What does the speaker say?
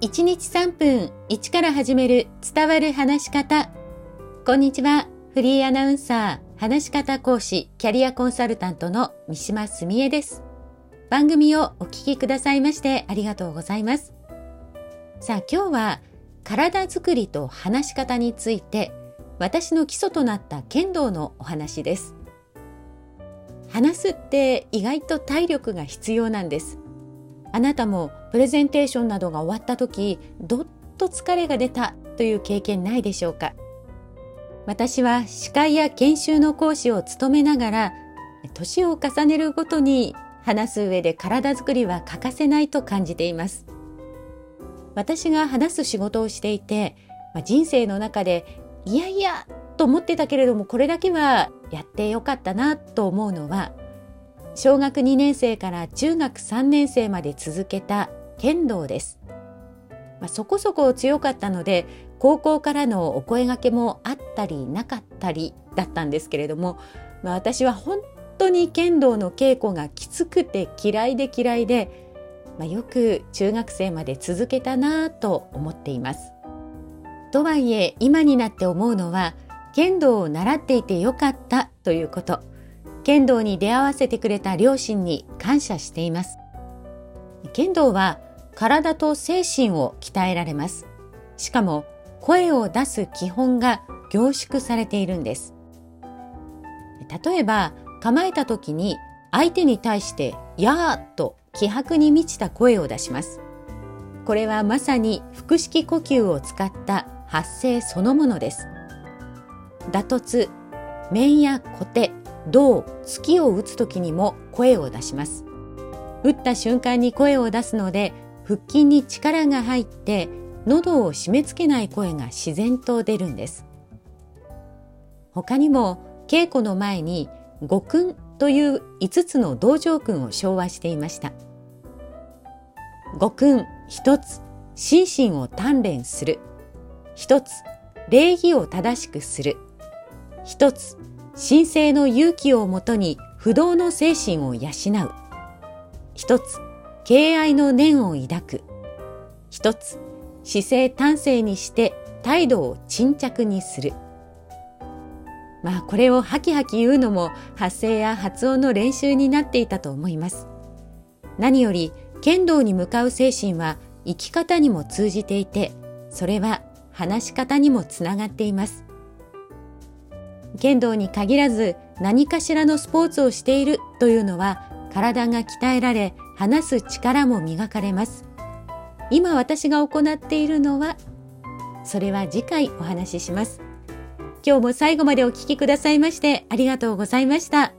1日3分1から始める伝わる話し方。こんにちは。フリーアナウンサー、話し方講師、キャリアコンサルタントの三島澄江です。番組をお聞きくださいましてありがとうございます。さあ今日は体づくりと話し方について私の基礎となった剣道のお話です。話すって意外と体力が必要なんです。あなたもプレゼンテーションなどが終わった時どっと疲れが出たという経験ないでしょうか？私は司会や研修の講師を務めながら年を重ねるごとに話す上で体づくりは欠かせないと感じています。私が話す仕事をしていて人生の中でいやいやと思ってたけれどもこれだけはやってよかったなと思うのは小学2年生から中学3年生まで続けた剣道です。まあ、そこそこ強かったので高校からのお声がけもあったりなかったりだったんですけれども、まあ、私は本当に剣道の稽古がきつくて嫌いで嫌いで、まあ、よく中学生まで続けたなぁと思っています。とはいえ今になって思うのは剣道を習っていてよかったということ。剣道に出会わせてくれた両親に感謝しています。剣道は体と精神を鍛えられます。しかも声を出す基本が凝縮されているんです。例えば構えた時に相手に対して「やー」と気迫に満ちた声を出します。これはまさに腹式呼吸を使った発声そのものです。打突、面や小手、銅、月を打つ時にも声を出します。打った瞬間に声を出すので、腹筋に力が入って、喉を締め付けない声が自然と出るんです。他にも、稽古の前に、五訓という5つの道場訓を昭和していました。五訓一つ、心身を鍛錬する。一つ、礼儀を正しくする。一つ、神聖の勇気をもとに不動の精神を養う。一つ、敬愛の念を抱く。一つ、姿勢端正にして態度を沈着にする。まあこれをハキハキ言うのも発声や発音の練習になっていたと思います。何より剣道に向かう精神は生き方にも通じていて、それは話し方にもつながっています。剣道に限らず何かしらのスポーツをしているというのは体が鍛えられ話す力も磨かれます。今私が行っているのはそれは次回お話しします。今日も最後までお聴きくださいましてありがとうございました。